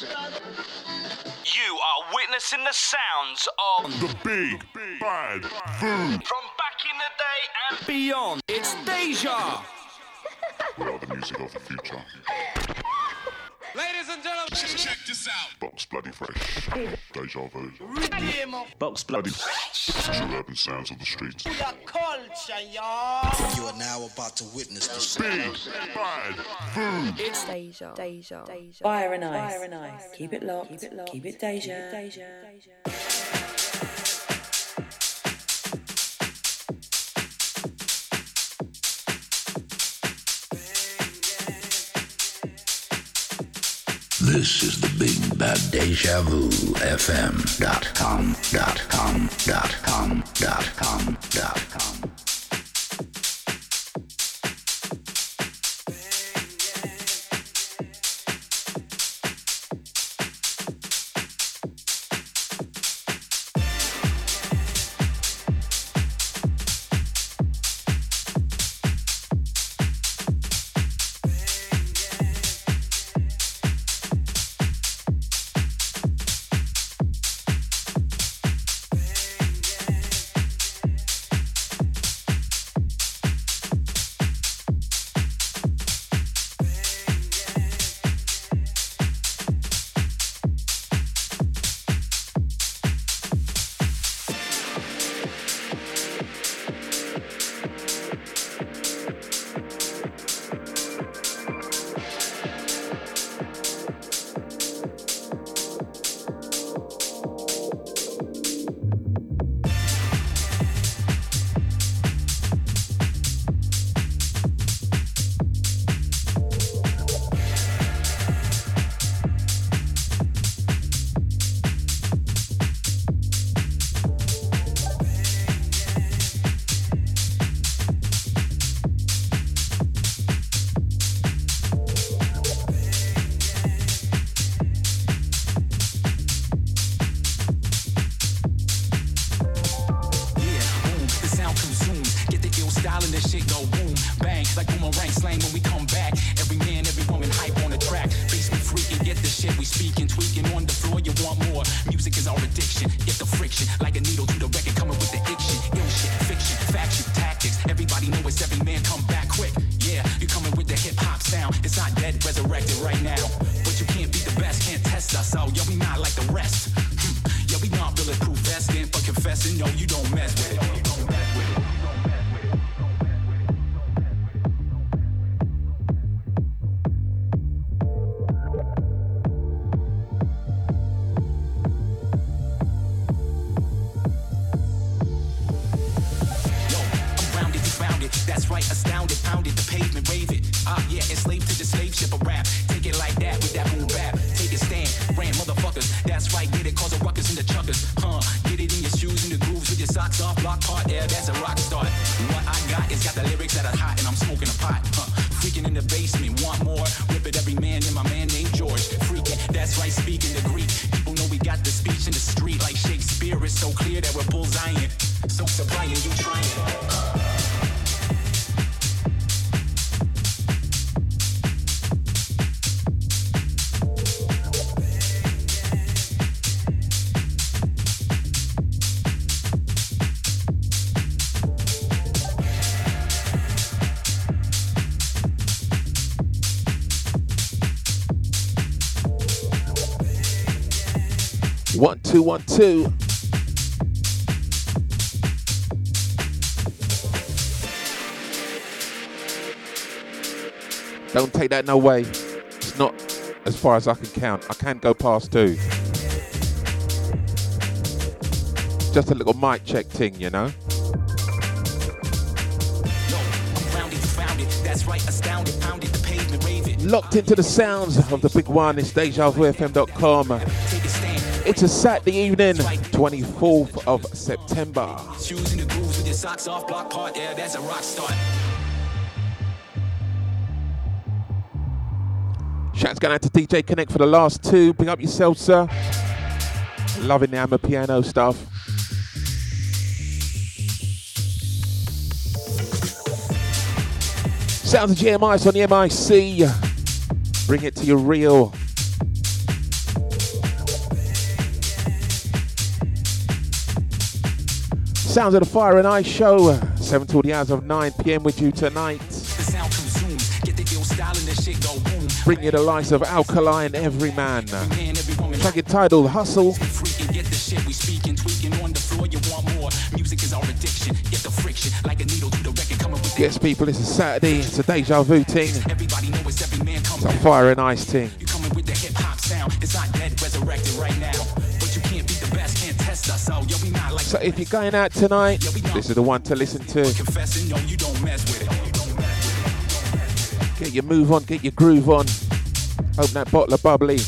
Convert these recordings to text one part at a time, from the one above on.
You are witnessing the sounds of the big bad food. From back in the day and beyond, it's Deja. We are the music of the future. Ladies and gentlemen, check this out. Box bloody fresh. Deja vu. Box bloody Fresh. True urban sounds of the streets. culture, y'all. You are now about to witness the Big bad food. It's Deja. Deja. Deja. Fire and ice. Fire and ice. Keep it locked. Keep it locked. Keep it Deja. Deja. This is the Big Bad Deja Vu FM want more? Two. Don't take that no way. It's not as far as I can count. I can go past two. Just a little mic check thing, you know. Locked into the sounds of the big one. It's DejaVuFM.com. It's a Saturday evening, 24th of September. Shoes in the grooves with your socks off, block part air, that's a rock start. Shouts going out to DJ Connect for the last two. Big up yourself, sir. Loving the hammer piano stuff. Sounds of GMI on the MIC. Bring it to your real. Sounds of the Fire and Ice show, 7 till the hours of 9 pm with you tonight. Bring you the likes of Alkali & Everyman. Track it titled Hustle. Yes, people, it's a Saturday, it's a deja vu thing. It's a fire and ice thing. So if you're going out tonight, this is the one to listen to. Get your move on, get your groove on. Open that bottle of bubbly.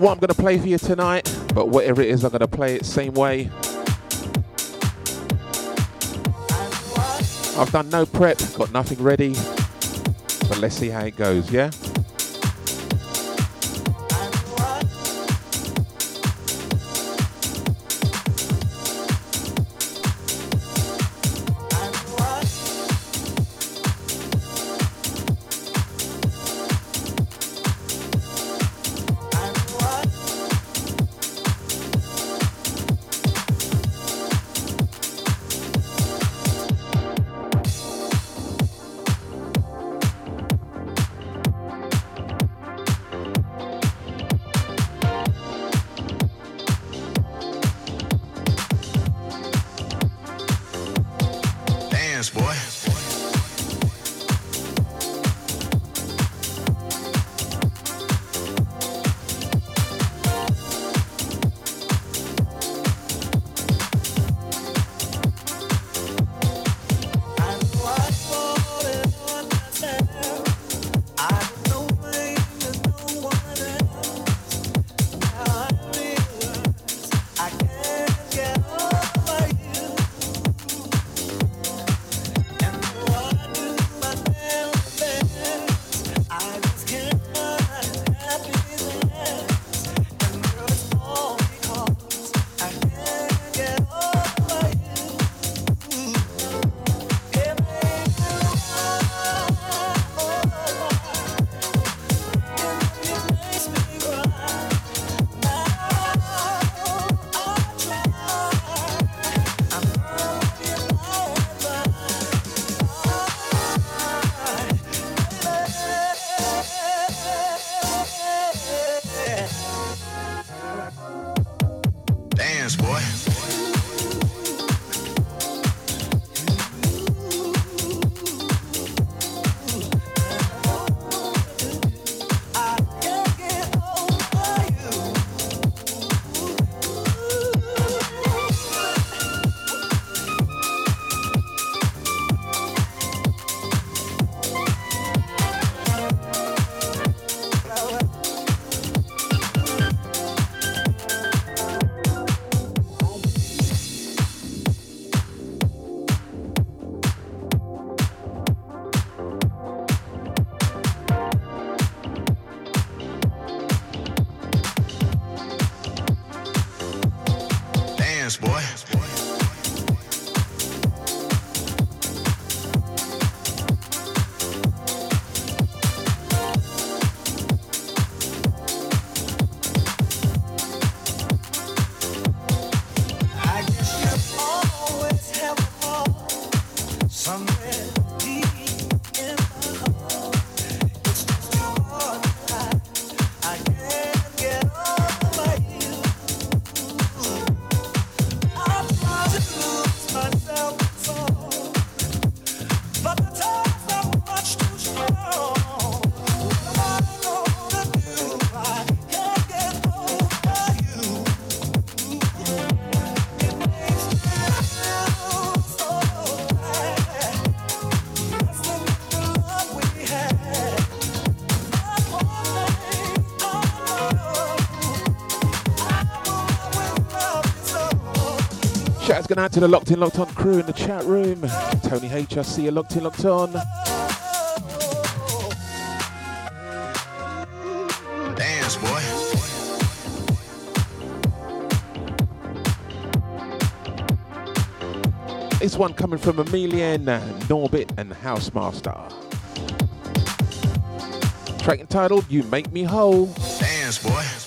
What I'm going to play for you tonight, but whatever it is, I'm going to play it same way. I've done no prep, got nothing ready, but let's see how it goes, yeah? Going out to the Locked In Locked On crew in the chat room. Tony H, I see you locked in, locked on. Dance, boy. This one coming from Amelien, Norbit, and Housemaster. Track entitled You Make Me Whole. Dance, boy.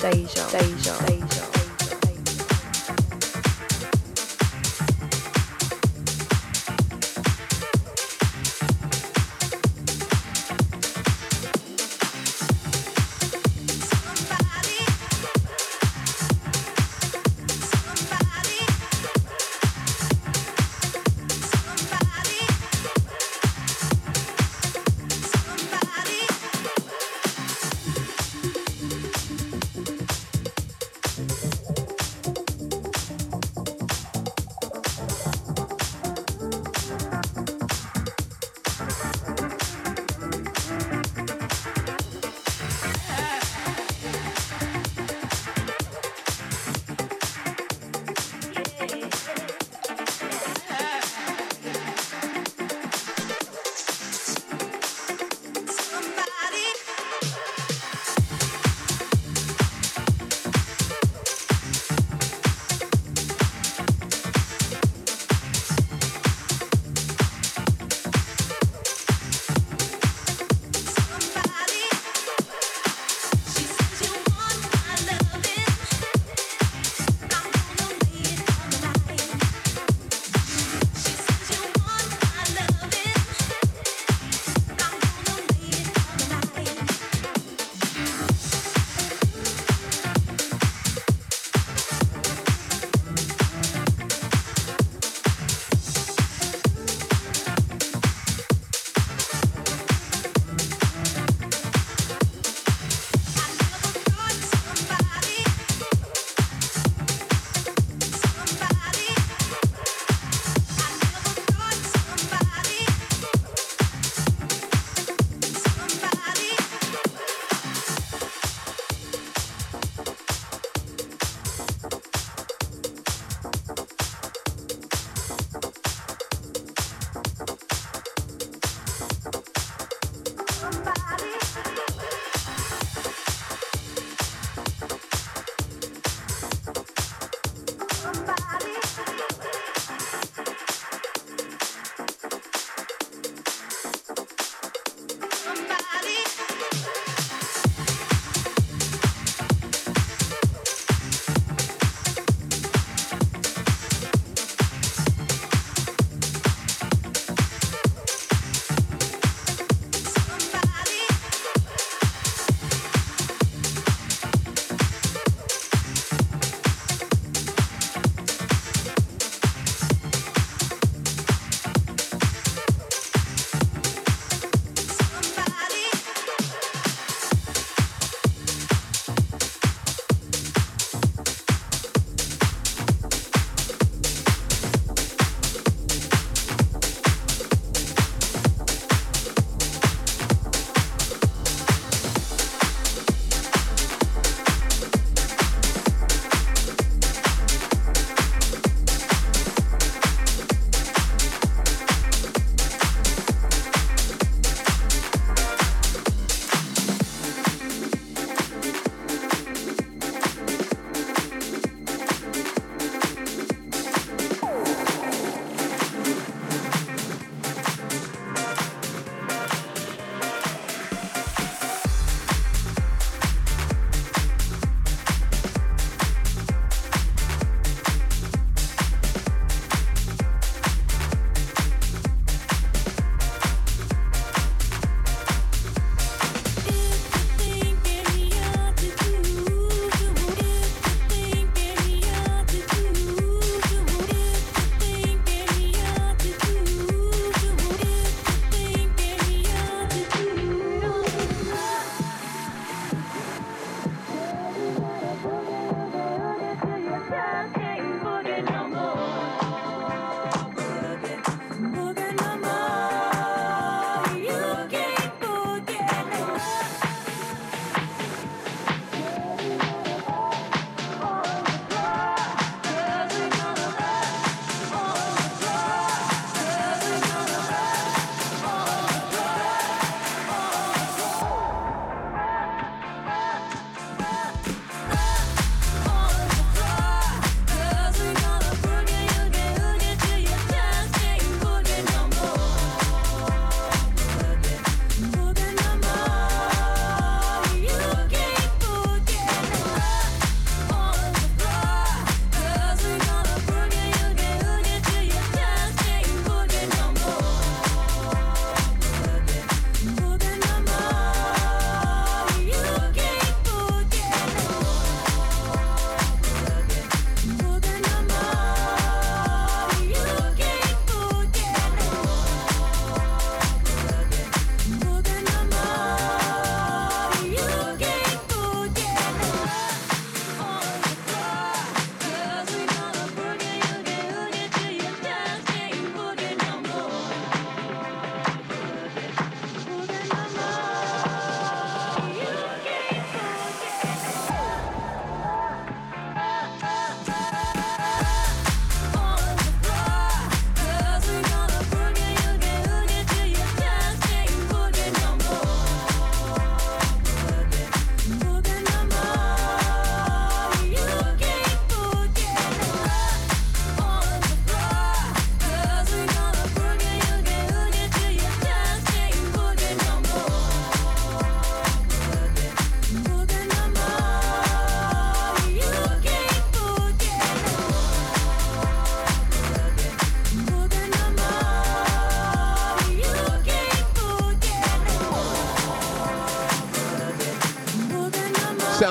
Deja.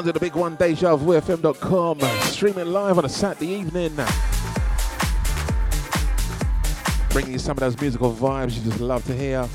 Of the big one, DejaVuFM.com. Streaming live on a Saturday evening. Bringing you some of those musical vibes you just love to hear.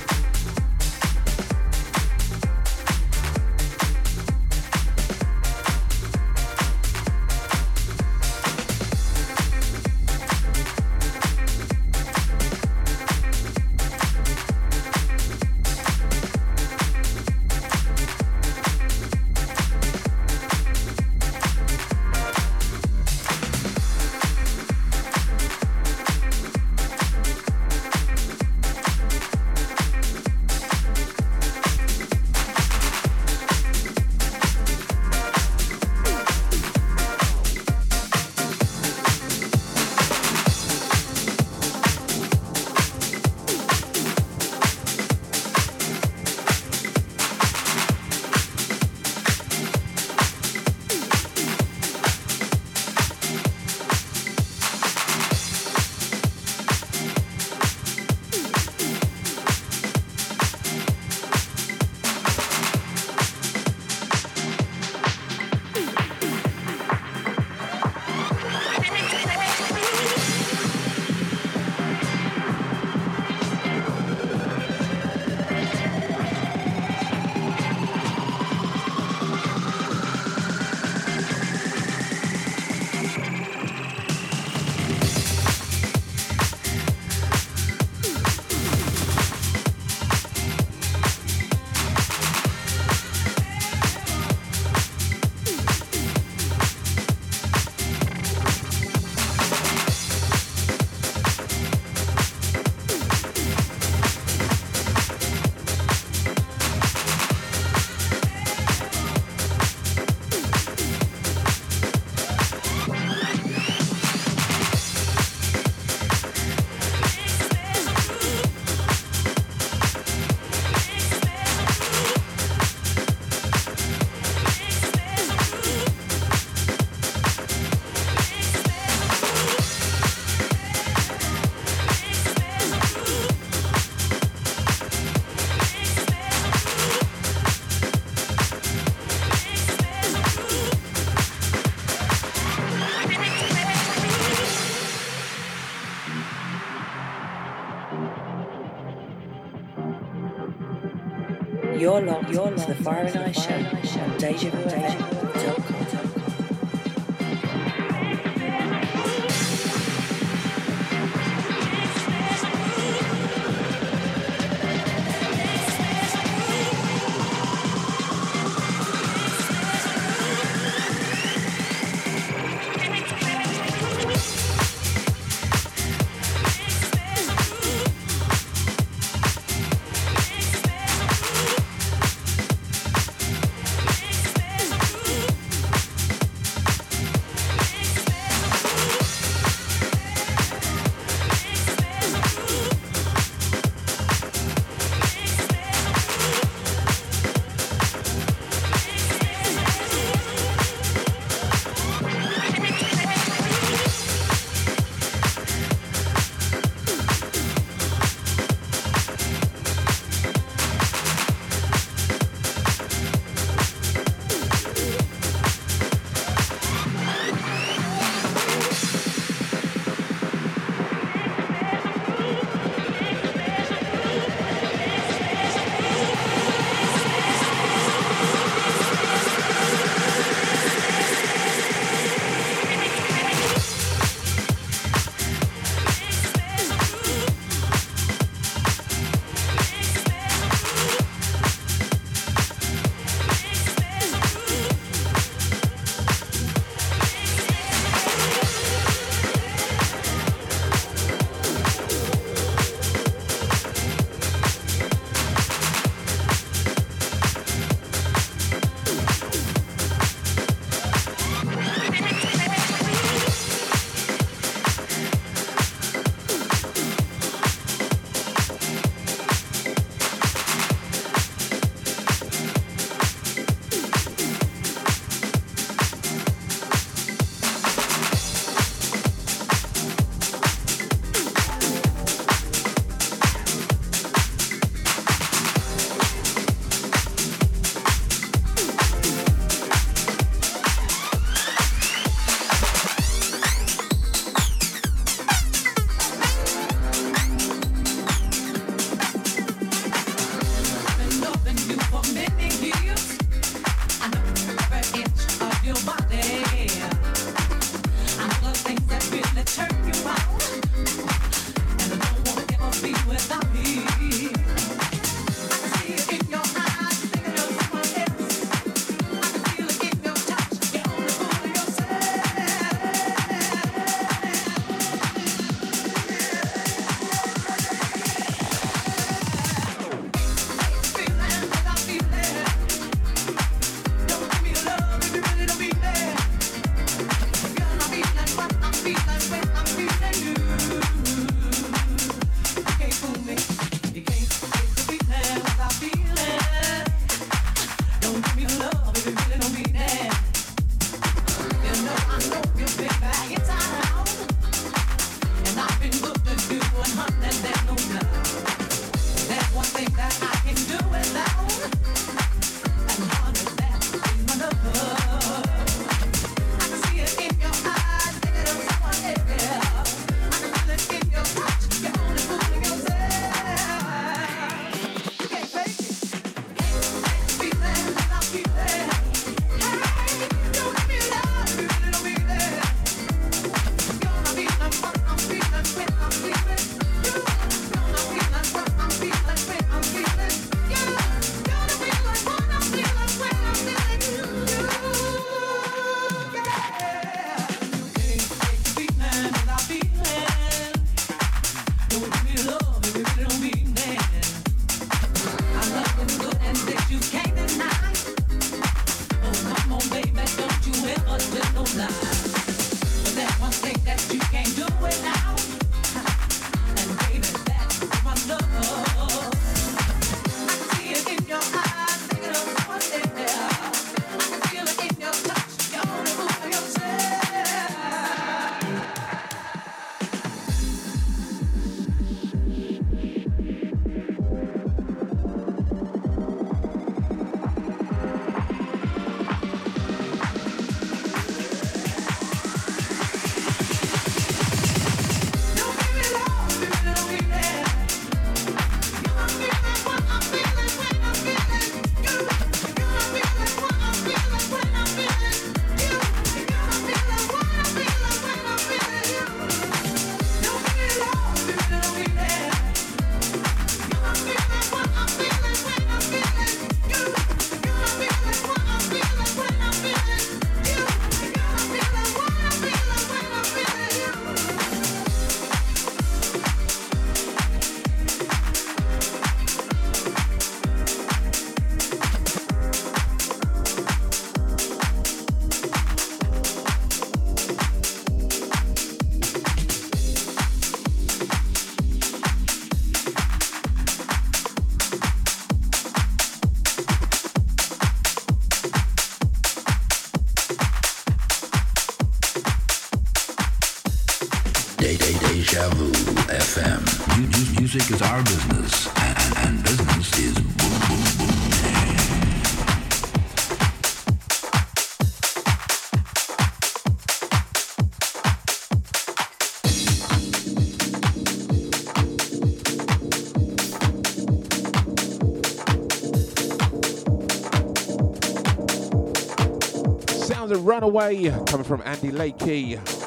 Runaway coming from Andy Lakey.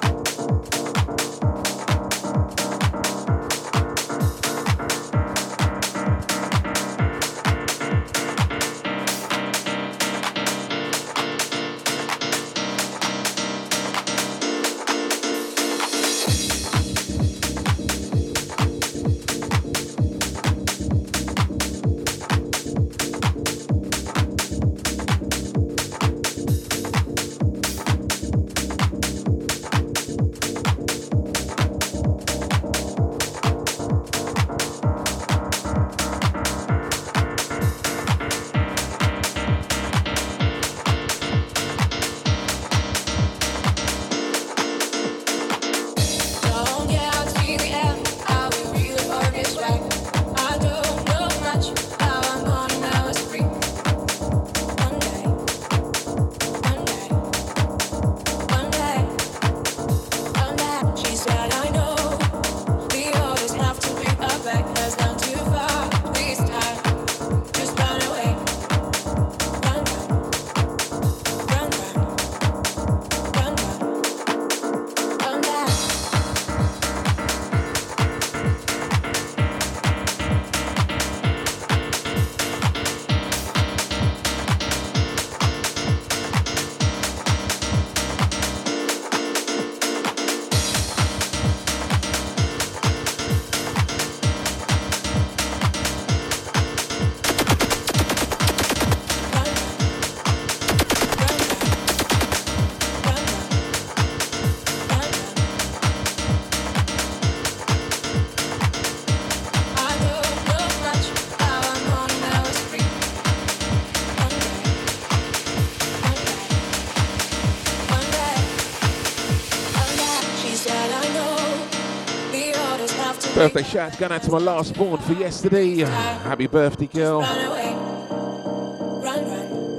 Birthday shout going out to my last born for yesterday. Happy birthday, girl.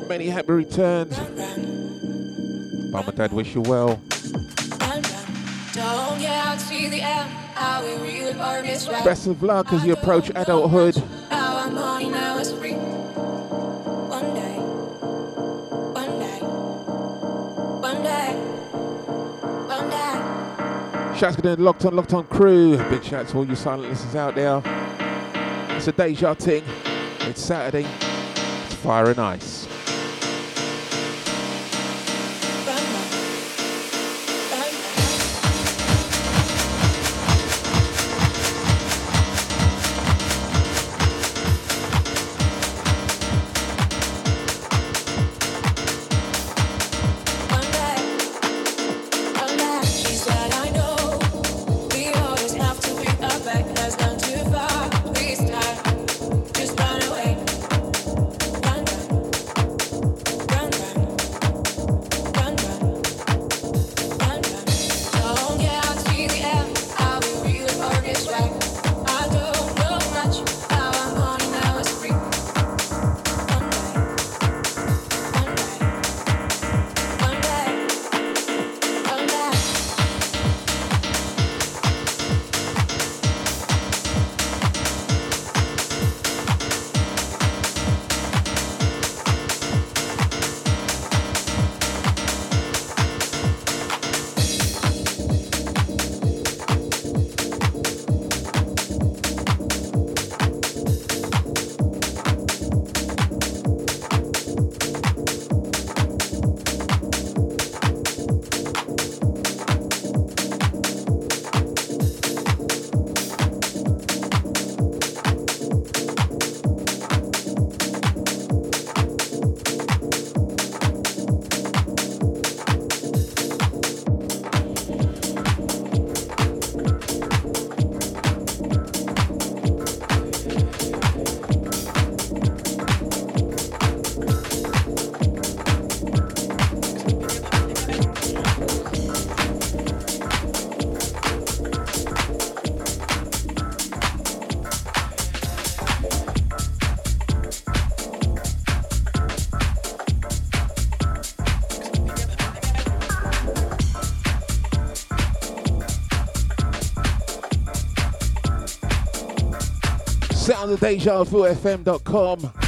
Many happy returns. Mum and Dad wish you well. Best of luck as you approach adulthood. Shouts to the Locked On, Locked On crew. Big shout to all you silent listeners out there. It's a deja ting. It's Saturday. It's fire and ice. Sound of DejaVuFM.com.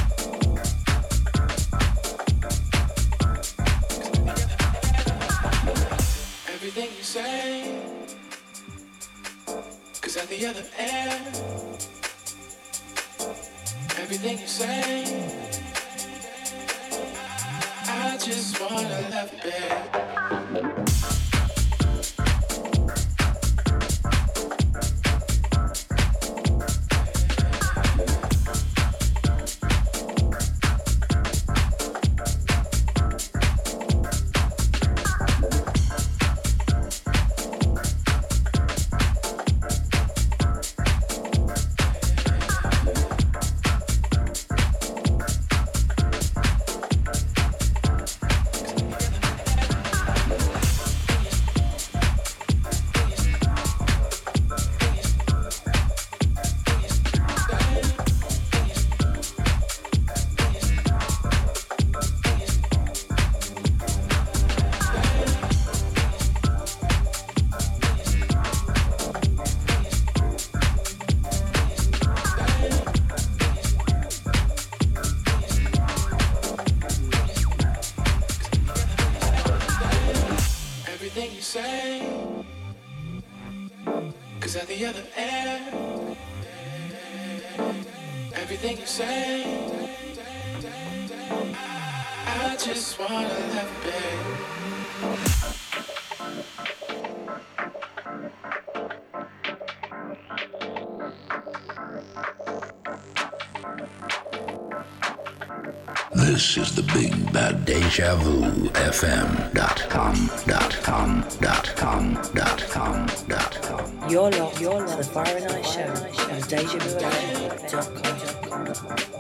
This is the Big Bad Deja Vu FM dot com dot com dot com dot com dot com. You're locked, you're locked. The Fire and Ice Show on DejaVuFM.com. Everything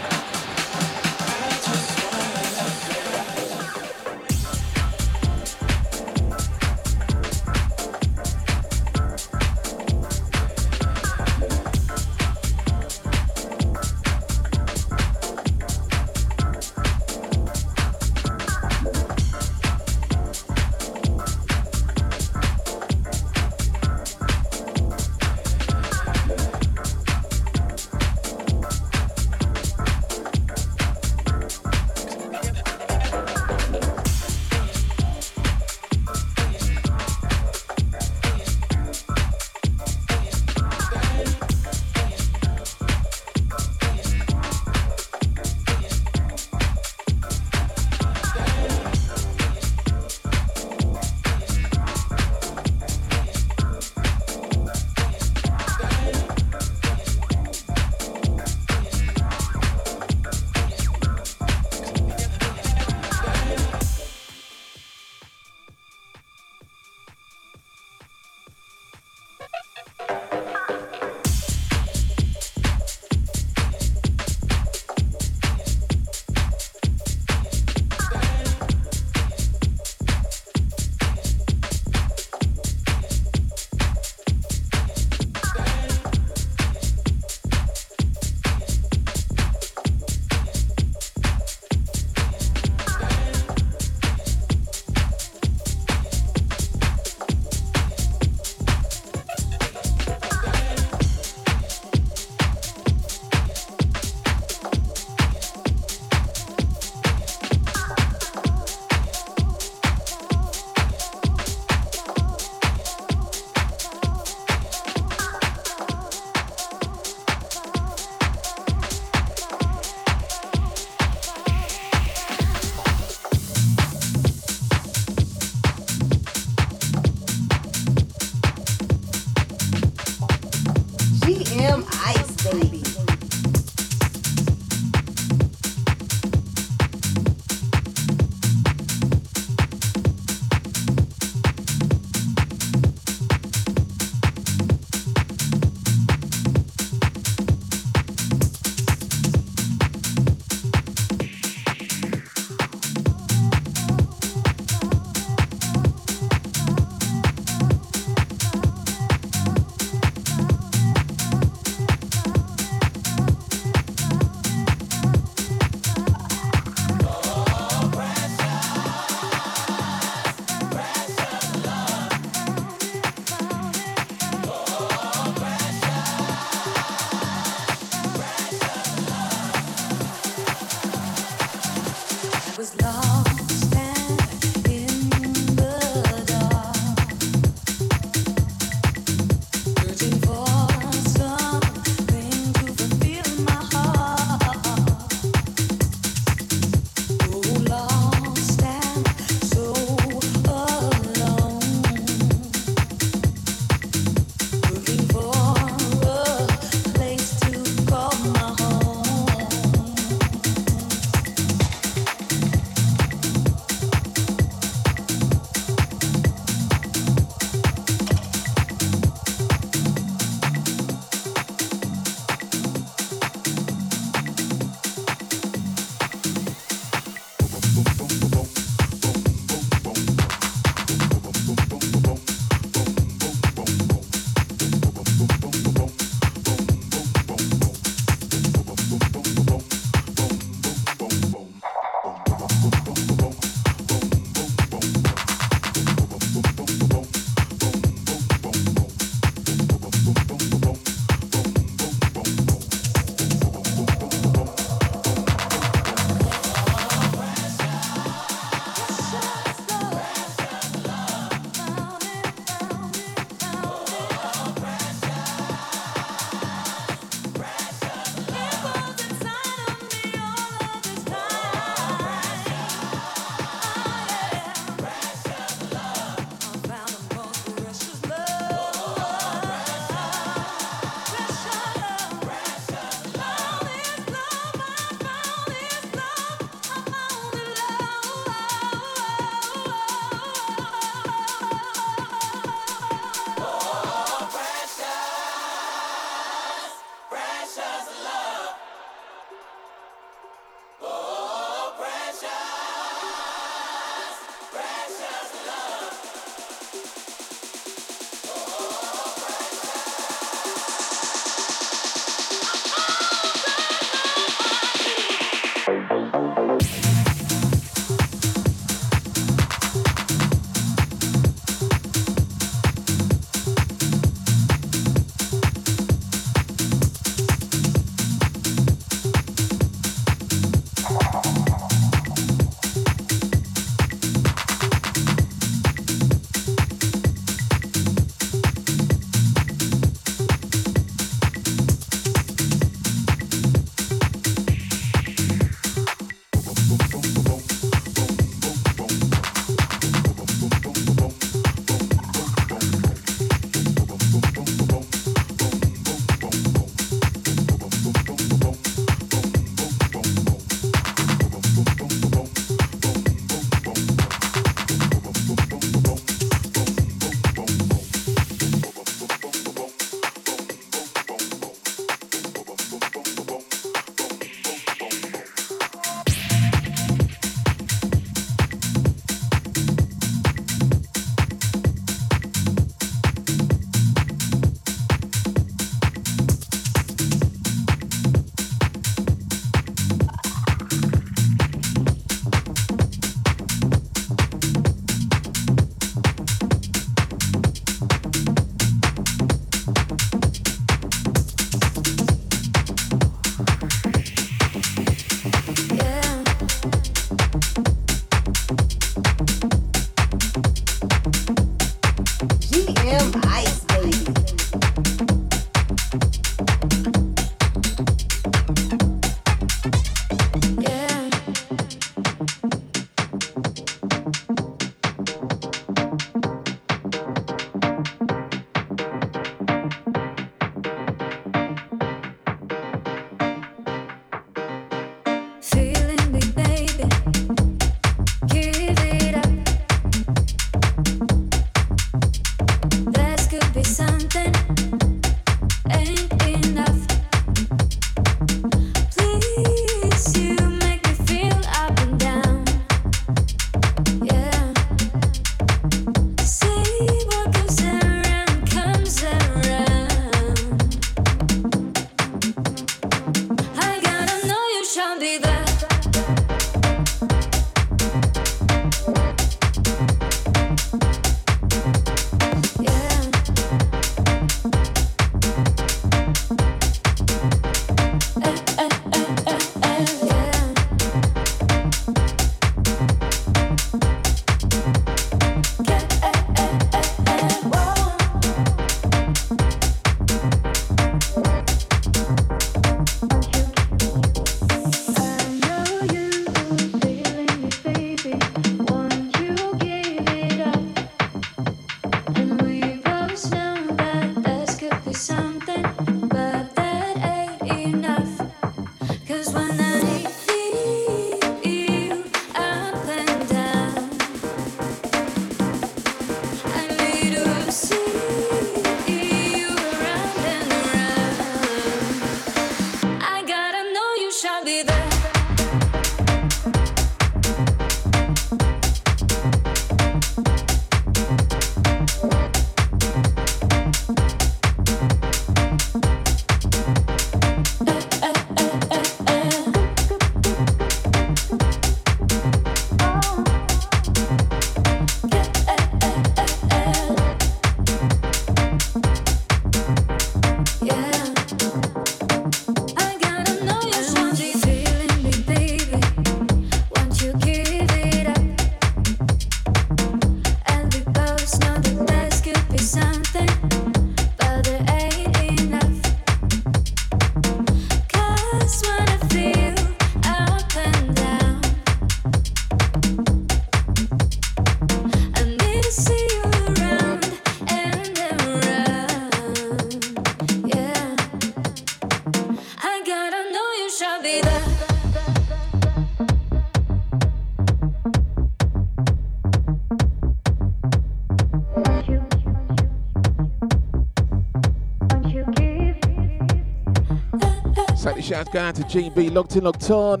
going out to GB, locked in, locked on.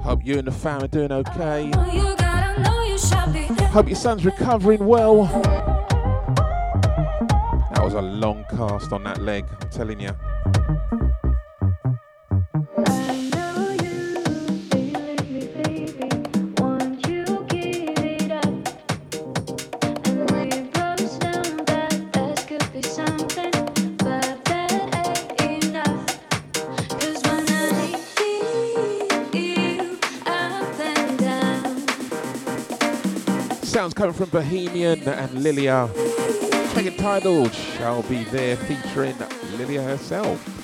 Hope you and the fam are doing okay. Hope your son's recovering well. That was a long cast on that leg, I'm telling you. From Bohemian and Liliya. Track titled Shall Be There featuring Liliya herself.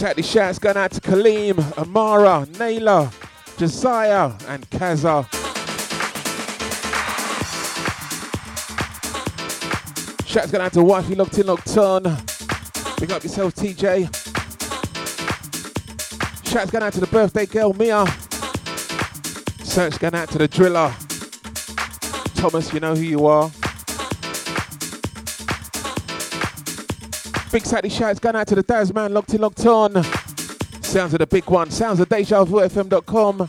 Shouts going out to Kaleem, Amara, Naila, Josiah, and Kaza. Shouts going out to Wifey Locked In Locked. Big up yourself, TJ. Shouts going out to the birthday girl, Mia. Search going out to the driller. Thomas, you know who you are. Big Saturday shouts going out to the Daz man, locked in, locked on. Sounds of the big one. Sounds of DejaVuFM.com.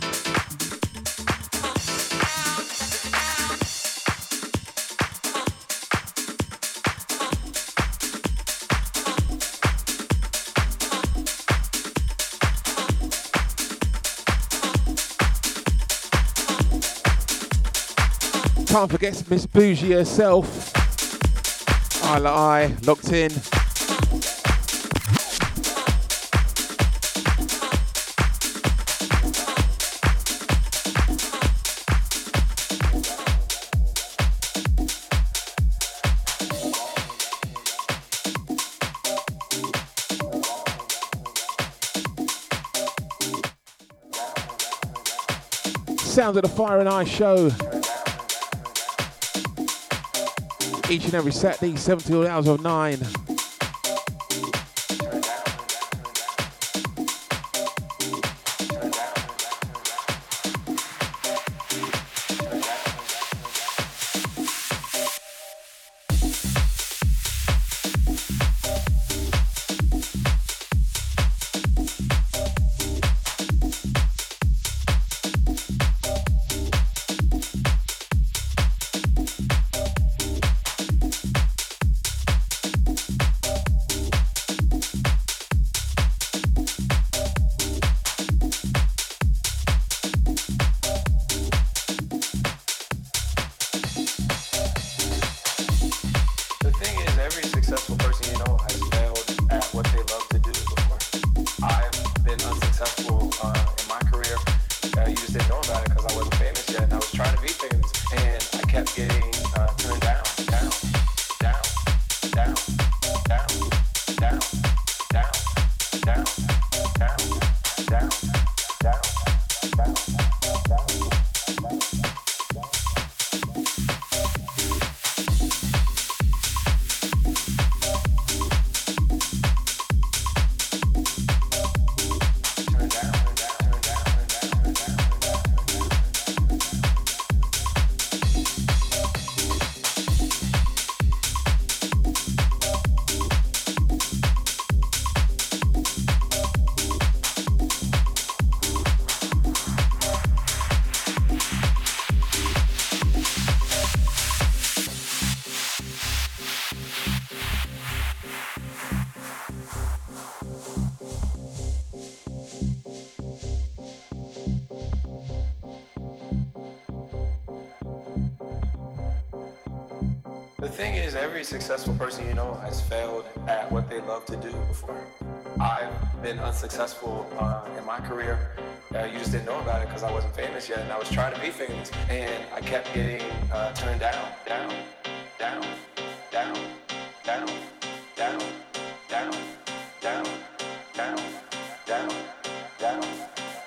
Can't forget Miss Bougie herself. I locked in. Sounds of the Fire and Ice show. Each and every Saturday, 17 hours of 9. Been unsuccessful uh, in my career. Uh, you just didn't know about it because I wasn't famous yet, and I was trying to be famous, and I kept getting uh, turned down, down, down, down, down, down,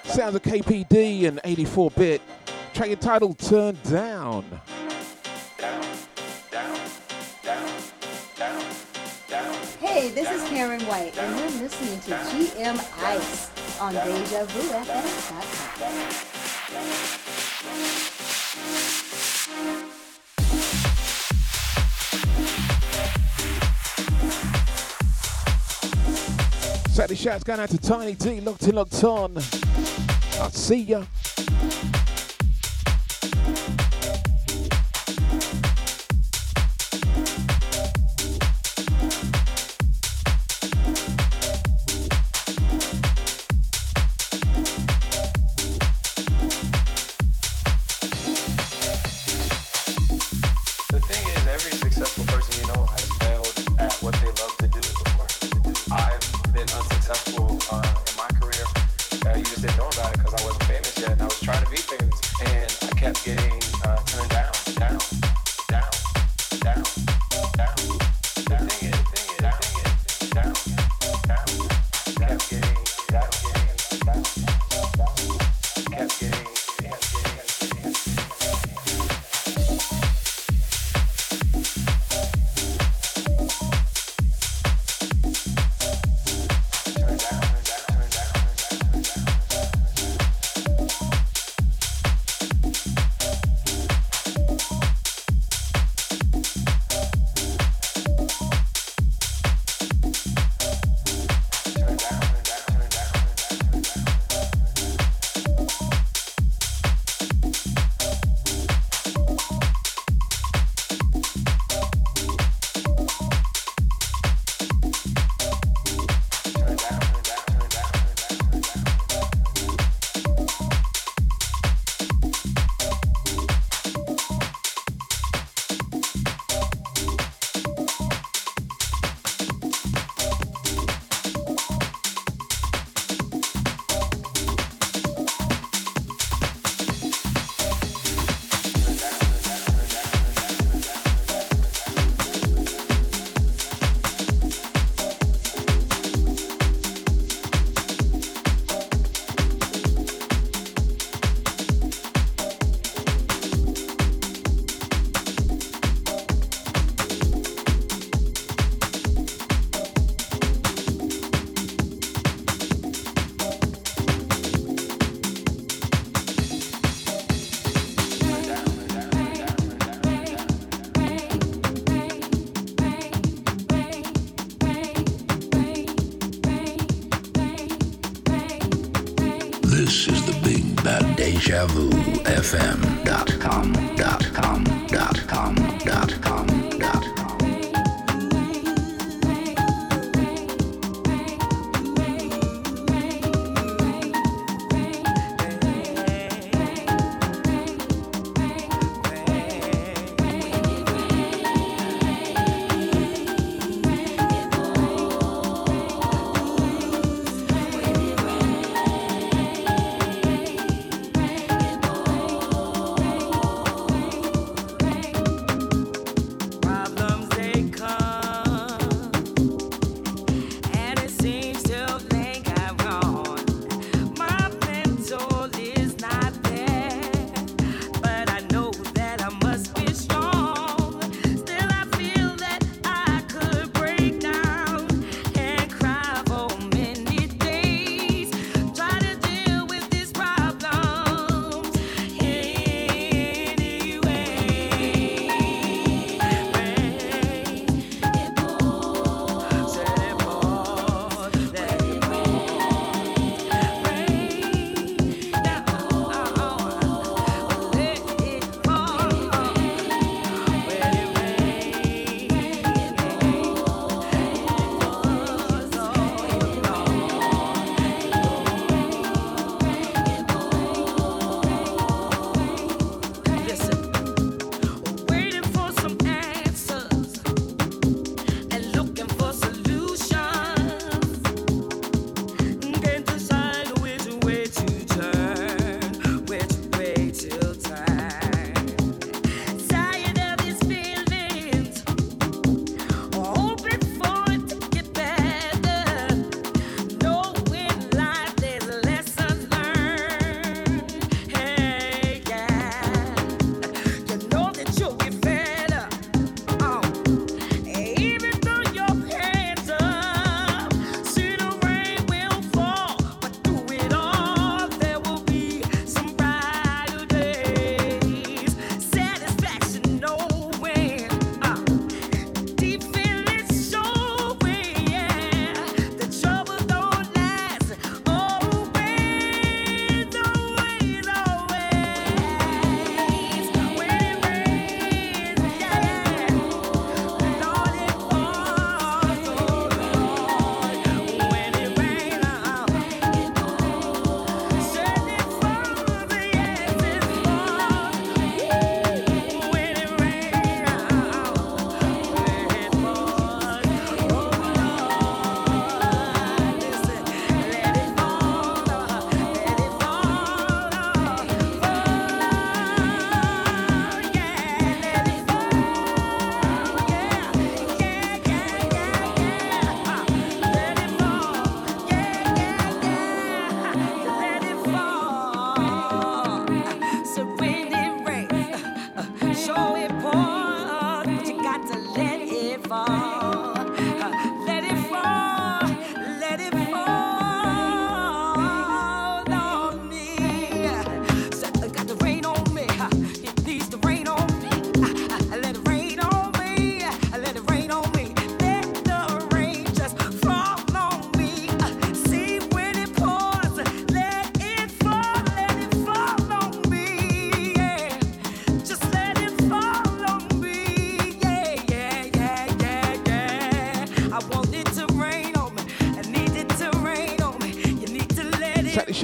Sounds of KPD and 84Bit. Track entitled Turn Down. This is Karen White, and you're listening to GM Ice on Deja Vu Saturday shouts going out to Tiny D, locked in, locked on. I'll see ya.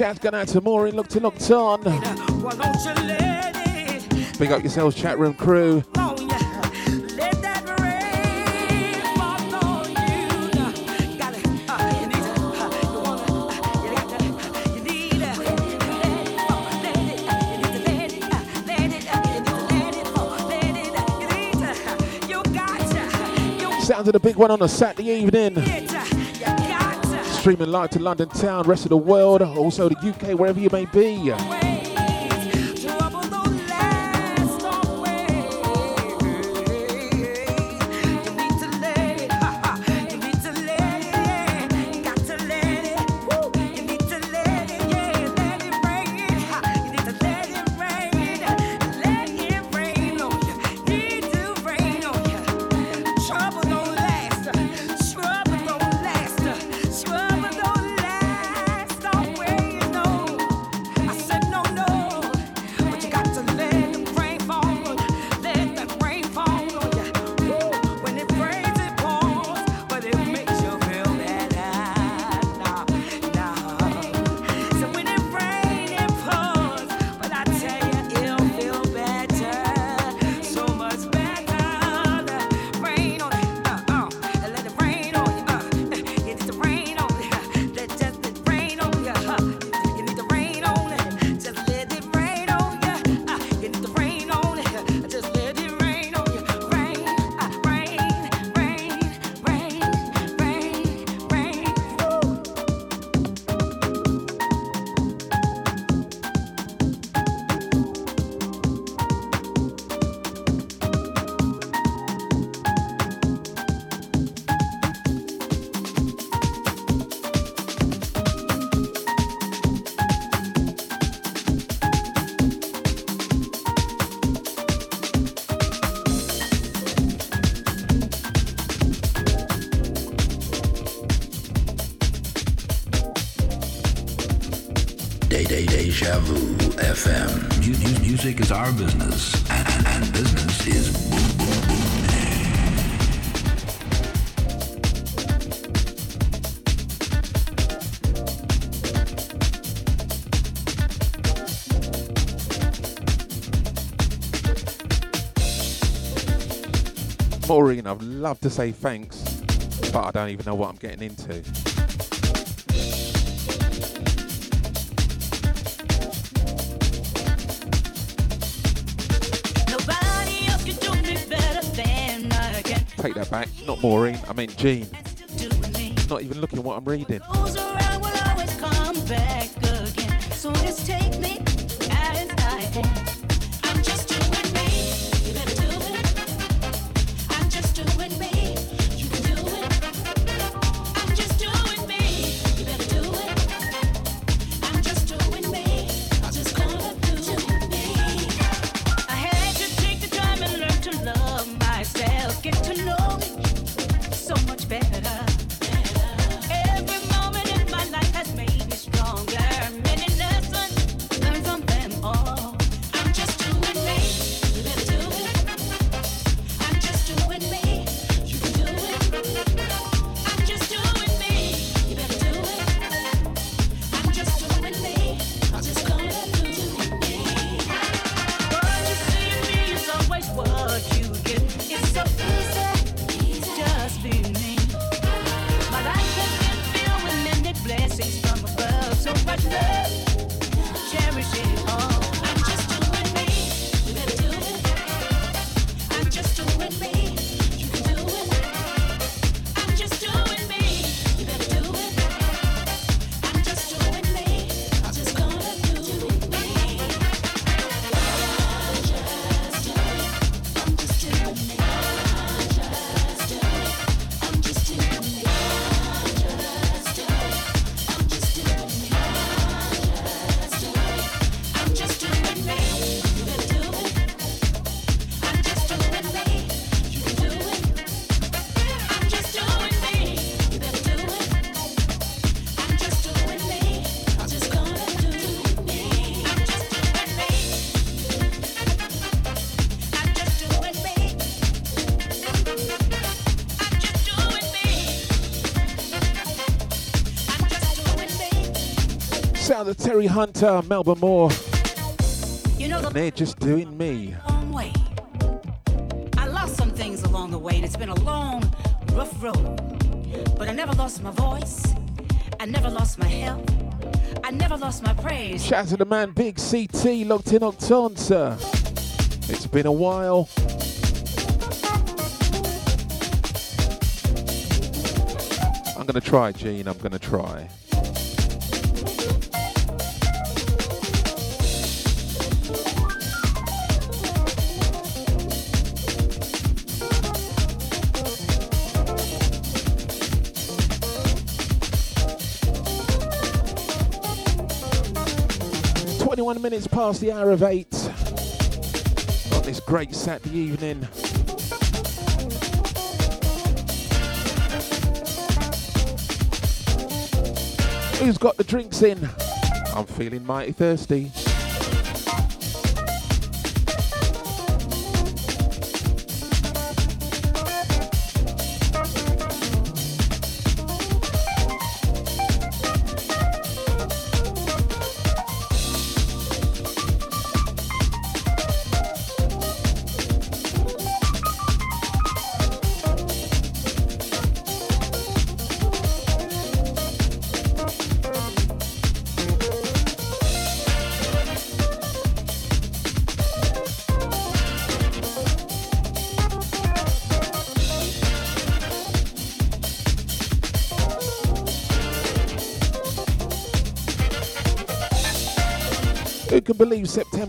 Shouts going out to Maureen, look to looked on. Big up yourselves, chat room crew. Sounds of the big one on a Saturday evening. Streaming live to London town, rest of the world, also the UK, wherever you may be. I'd love to say thanks, but I don't even know what I'm getting into. Take that back. Not Maureen, I mean Jean. Not even looking what I'm reading. Of Terry Hunter, Melba Moore. You know, the they're just doing me. long way. I lost some things along the way, and it's been a long, rough road. But I never lost my voice. I never lost my health. I never lost my praise. Shout out to the man Big CT, locked in Octon, sir. It's been a while. I'm gonna try, Gene. I'm gonna try. Minutes past the hour of eight on this great Saturday evening. Who's got the drinks in? I'm feeling mighty thirsty.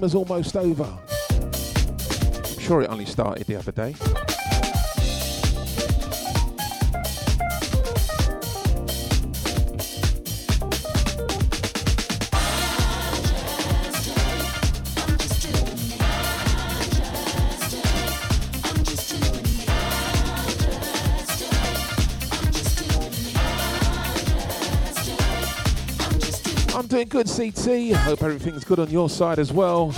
September's almost over? I'm sure it only started the other day. Doing good, CT. Hope everything's good on your side as well.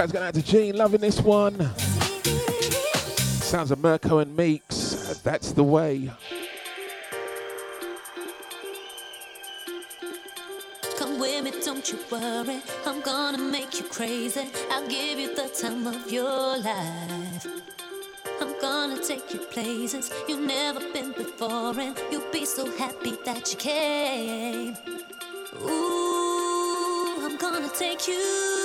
track's going out to Gene, loving this one. Sounds of Mirko and Meex, that's the way. Come with me, don't you worry. I'm gonna make you crazy. I'll give you the time of your life. I'm gonna take you places you've never been before, and you'll be so happy that you came. Ooh, I'm gonna take you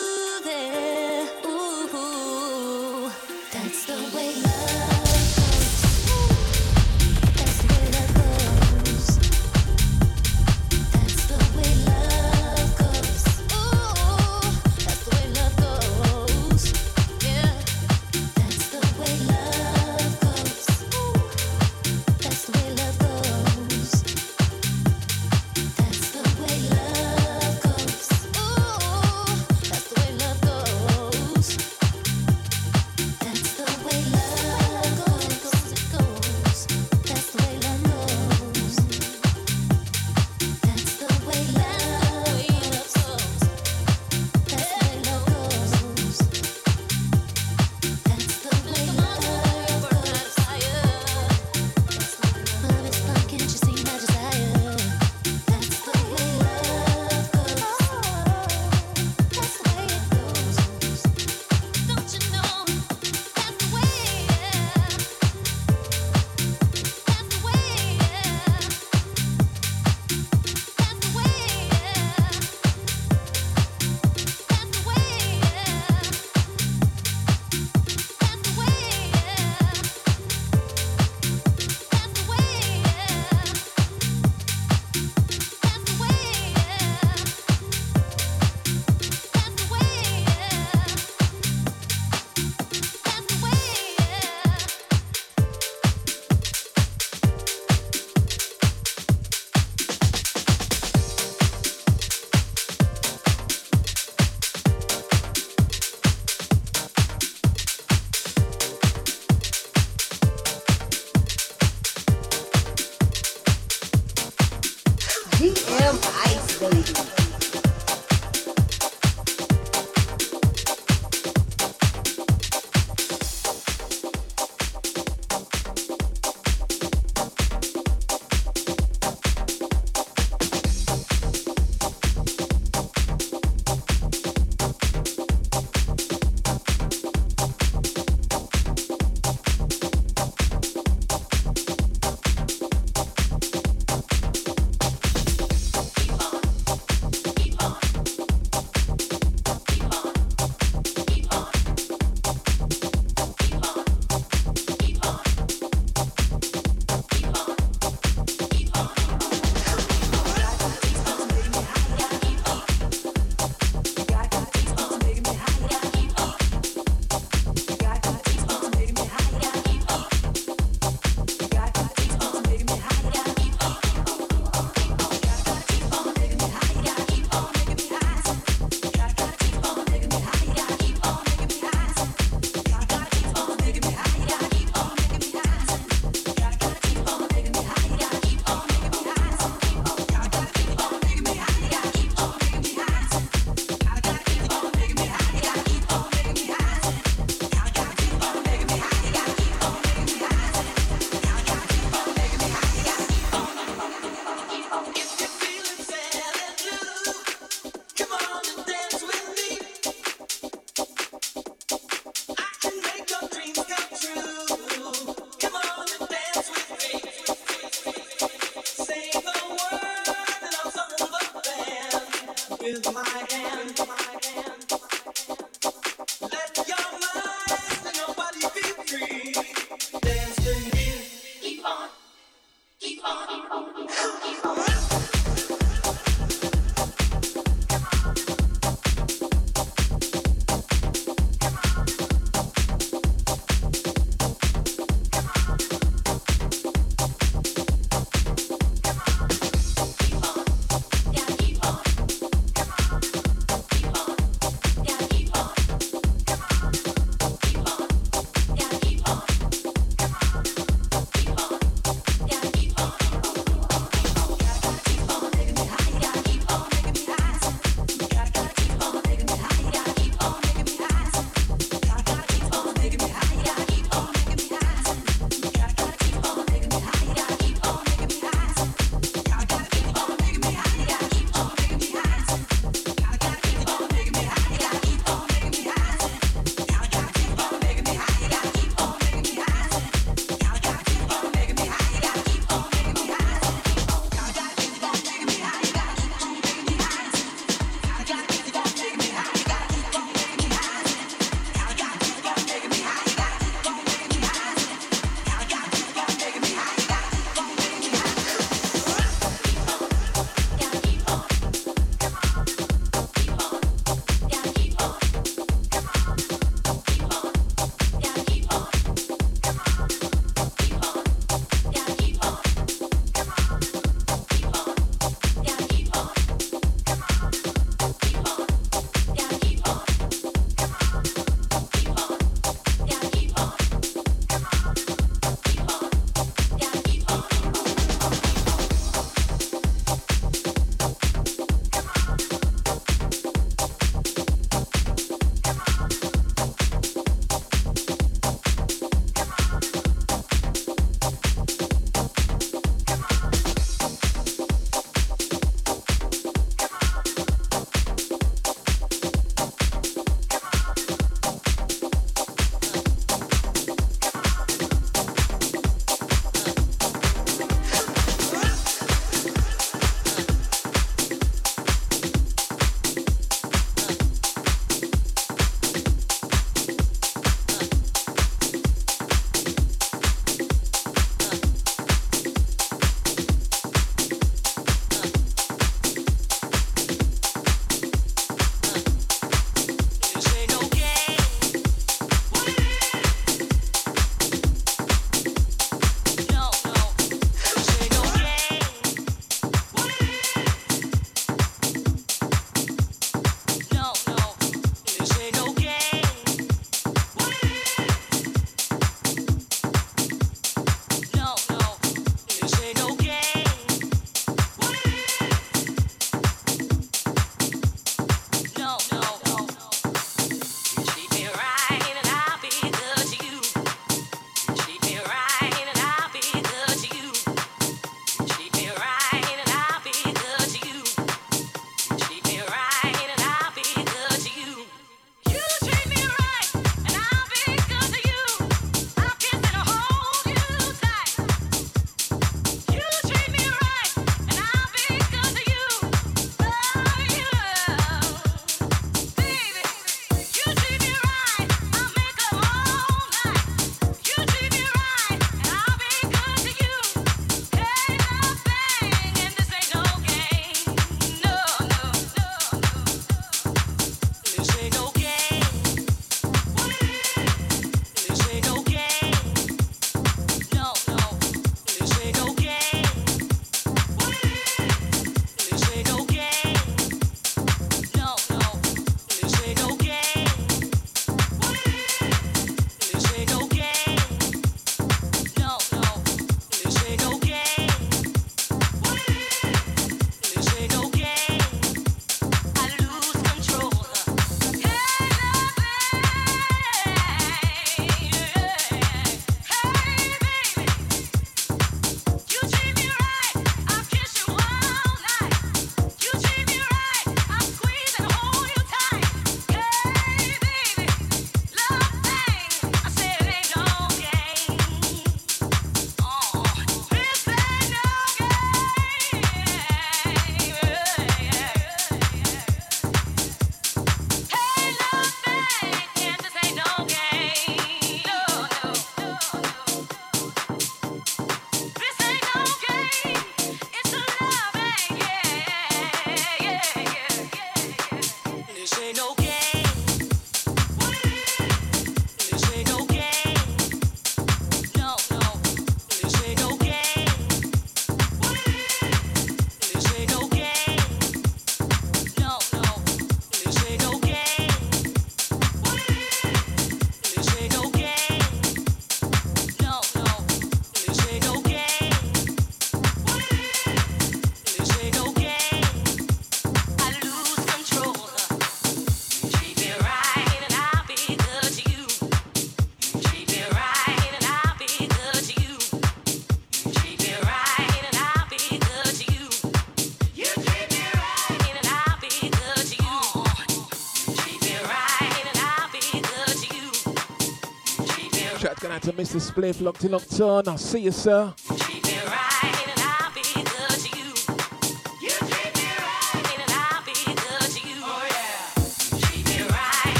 Mr. Spliff, locked in, locked. I'll see you, sir.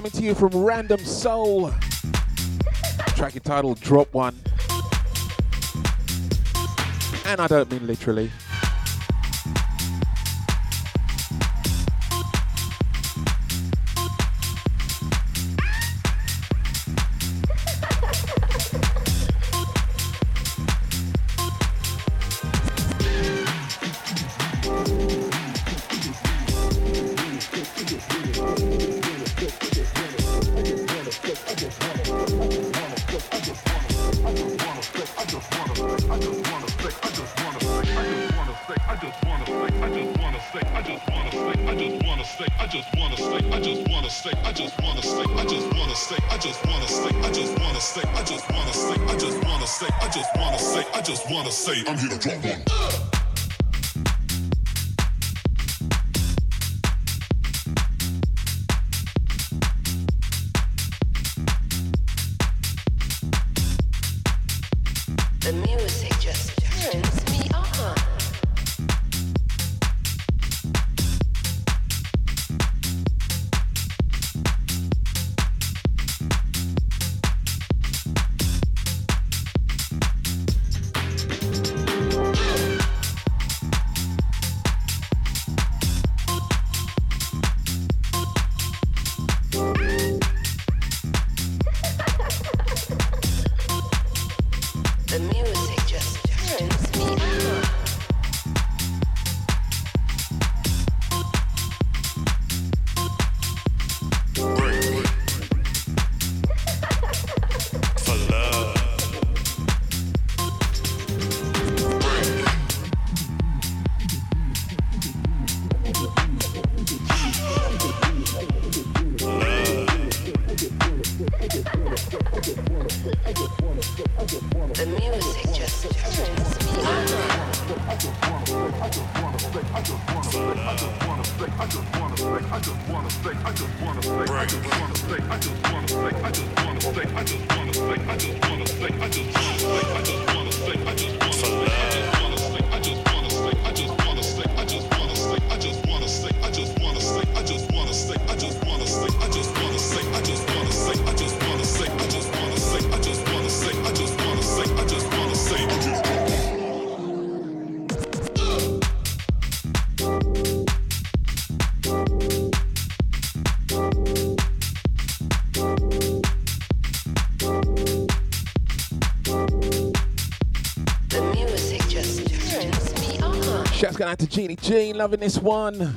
coming to you from Random Soul. Track entitled Drop One. And I don't mean literally. out to Jeannie Jean, loving this one.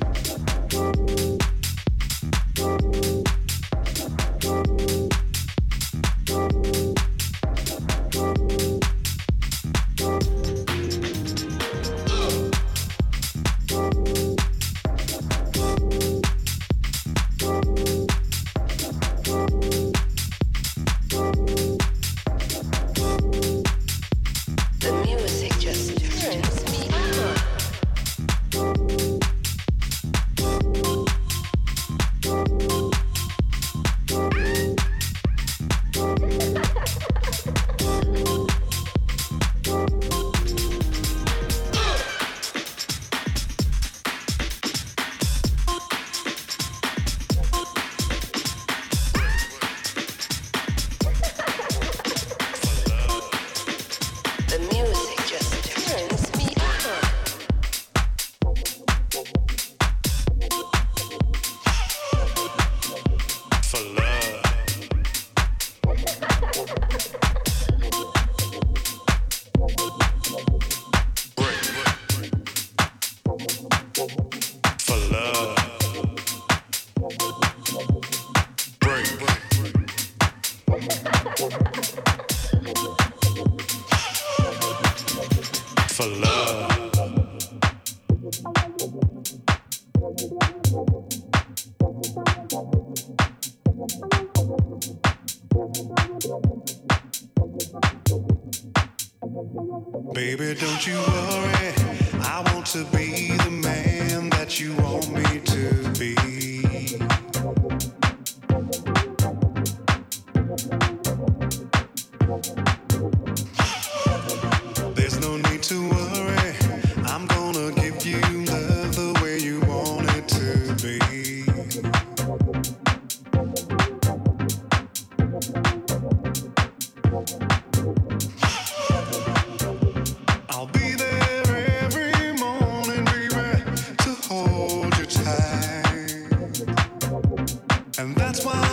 that's why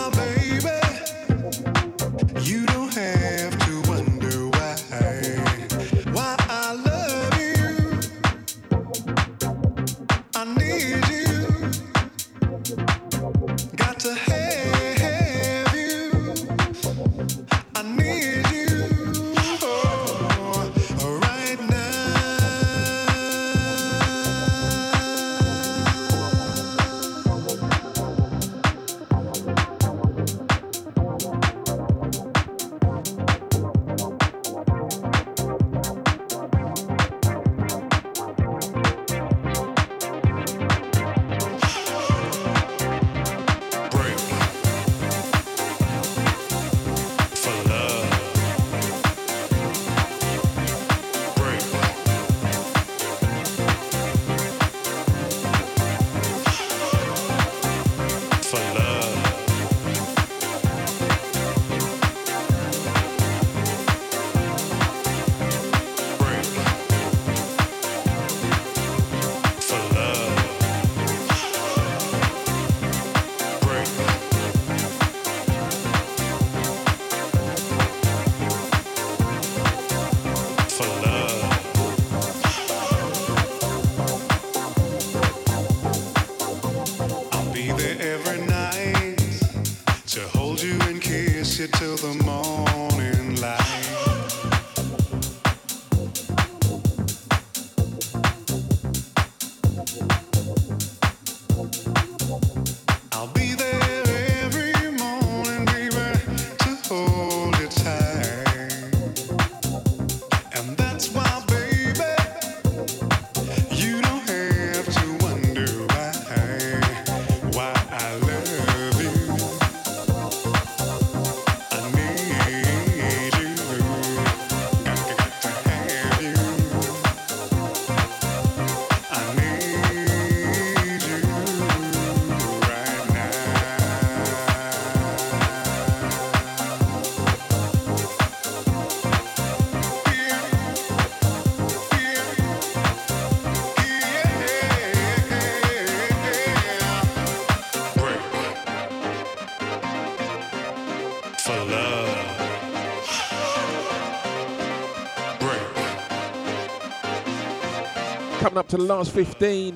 to the last 15.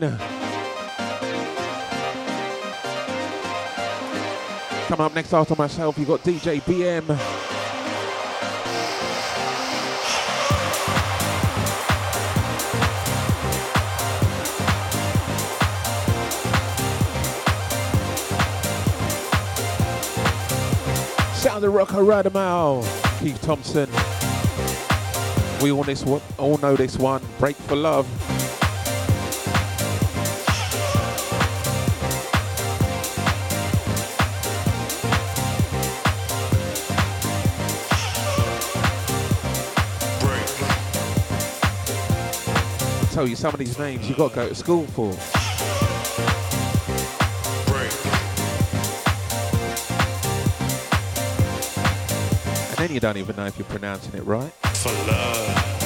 Coming up next after myself, you've got DJ BM. Sound the Rocco Rodamaal, Keith Thompson. We all this all know this one. Break for love. Tell you some of these names you've got to go to school for. And then you don't even know if you're pronouncing it right. For love.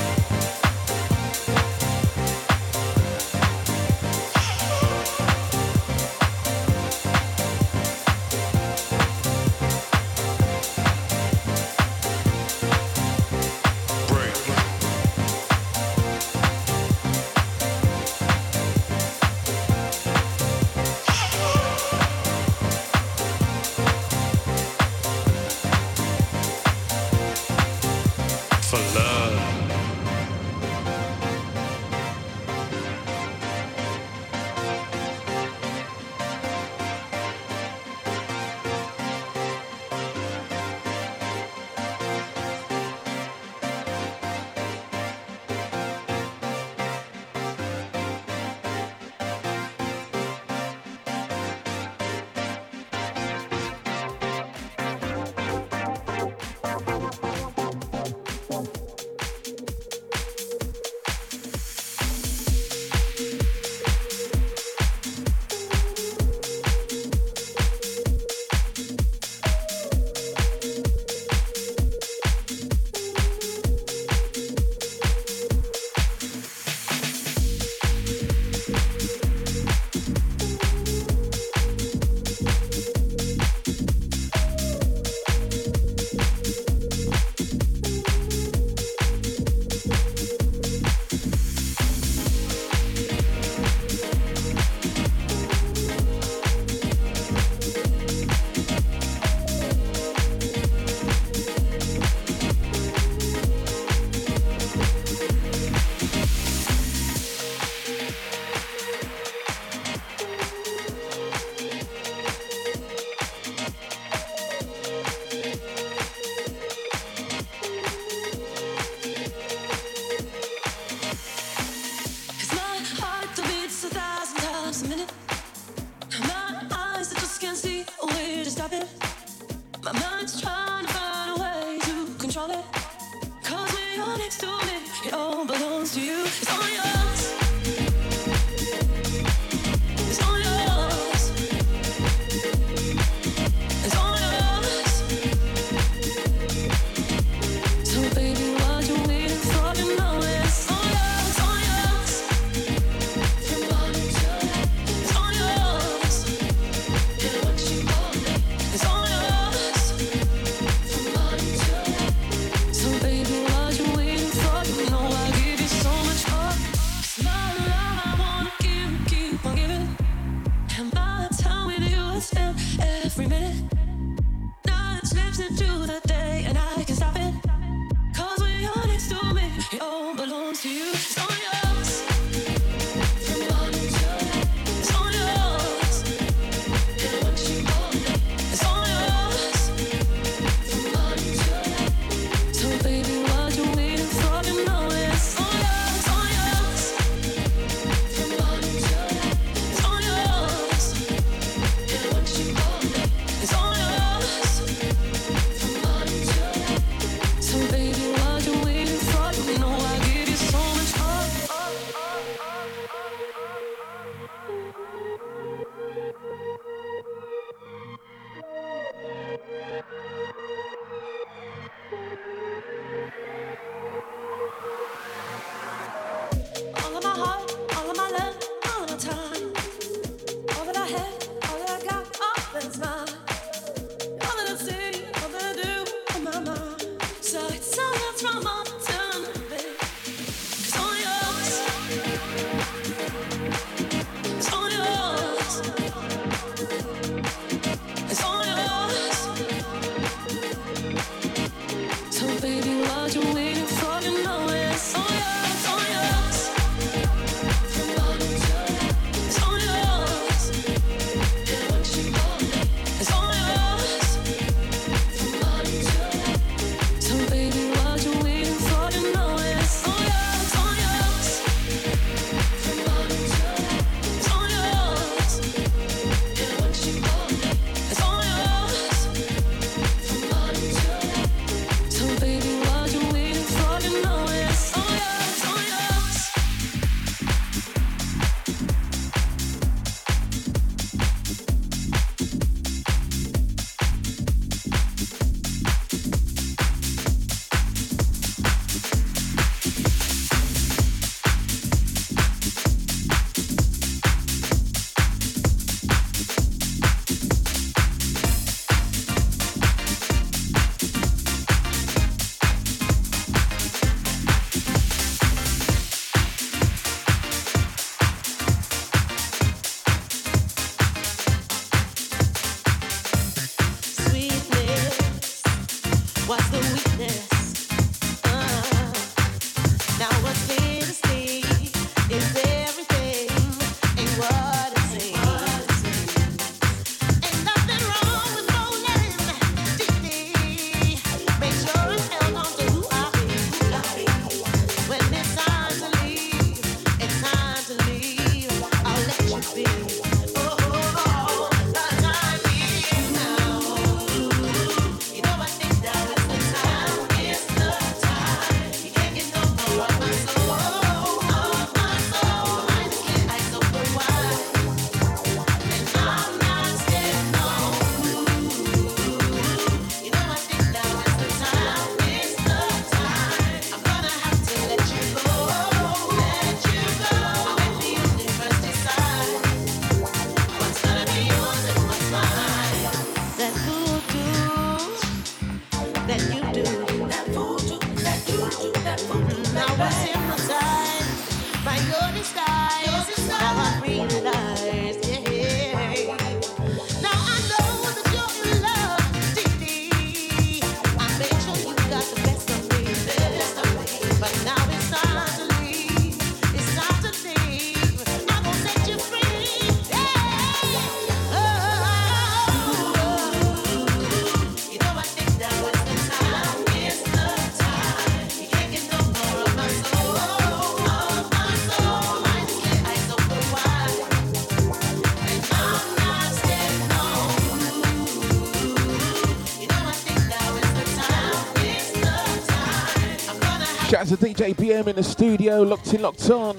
BM in the studio, locked in, locked on,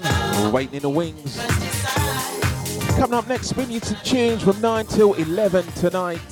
waiting in the wings. Coming up next, spin you some tunes from 9 till 11 tonight.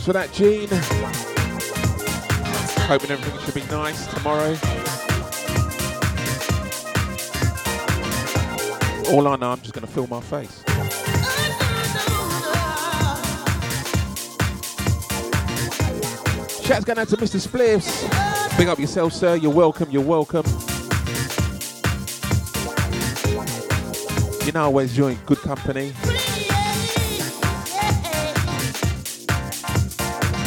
For that, Gene. Hoping everything should be nice tomorrow. All I know, I'm just going to fill my face. Shouts going out to Mr. Spliffs. Big up yourself, sir. You're welcome. You're welcome. You know, I always join good company.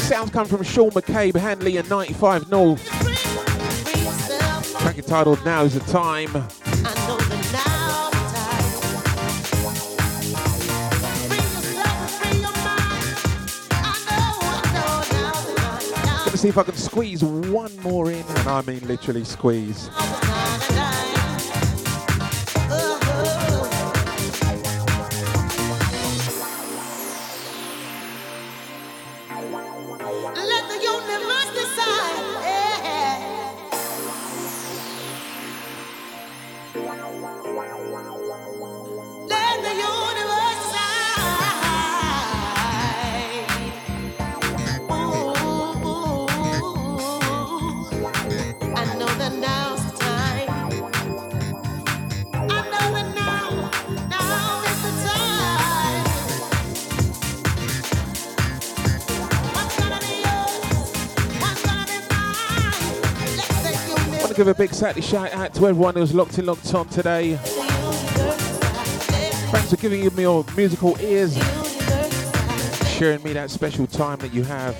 Sounds come from Sean McCabe, Hanlei, and 95 North. Track entitled Now is the Time. Gonna see if I can squeeze one more in, and I mean literally squeeze. A big Saturday shout out to everyone who's locked in, locked on today. Thanks for giving me your musical ears, sharing me that special time that you have.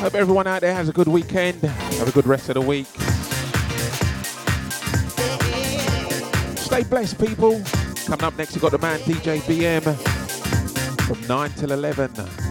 Hope everyone out there has a good weekend. Have a good rest of the week. Stay blessed, people. Coming up next, we've got the man DJ BM from 9 till 11.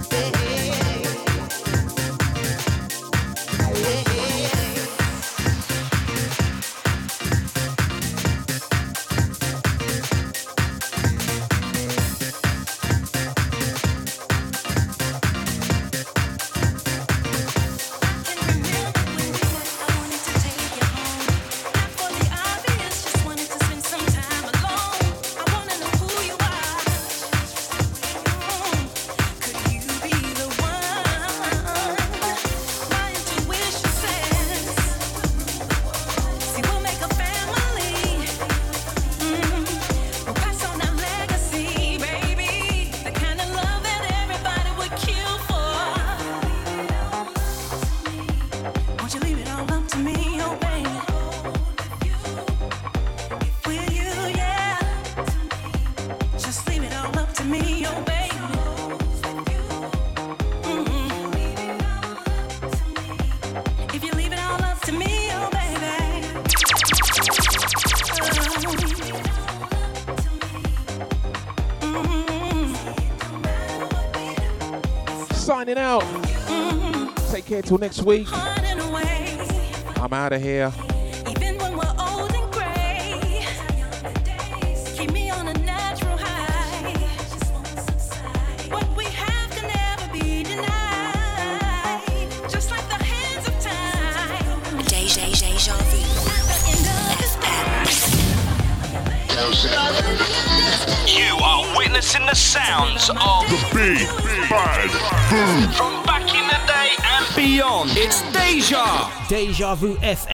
Like the hands of time. Deja, deja vu. You are witnessing the sounds of the big bad food. It's Deja. Deja Vu FM.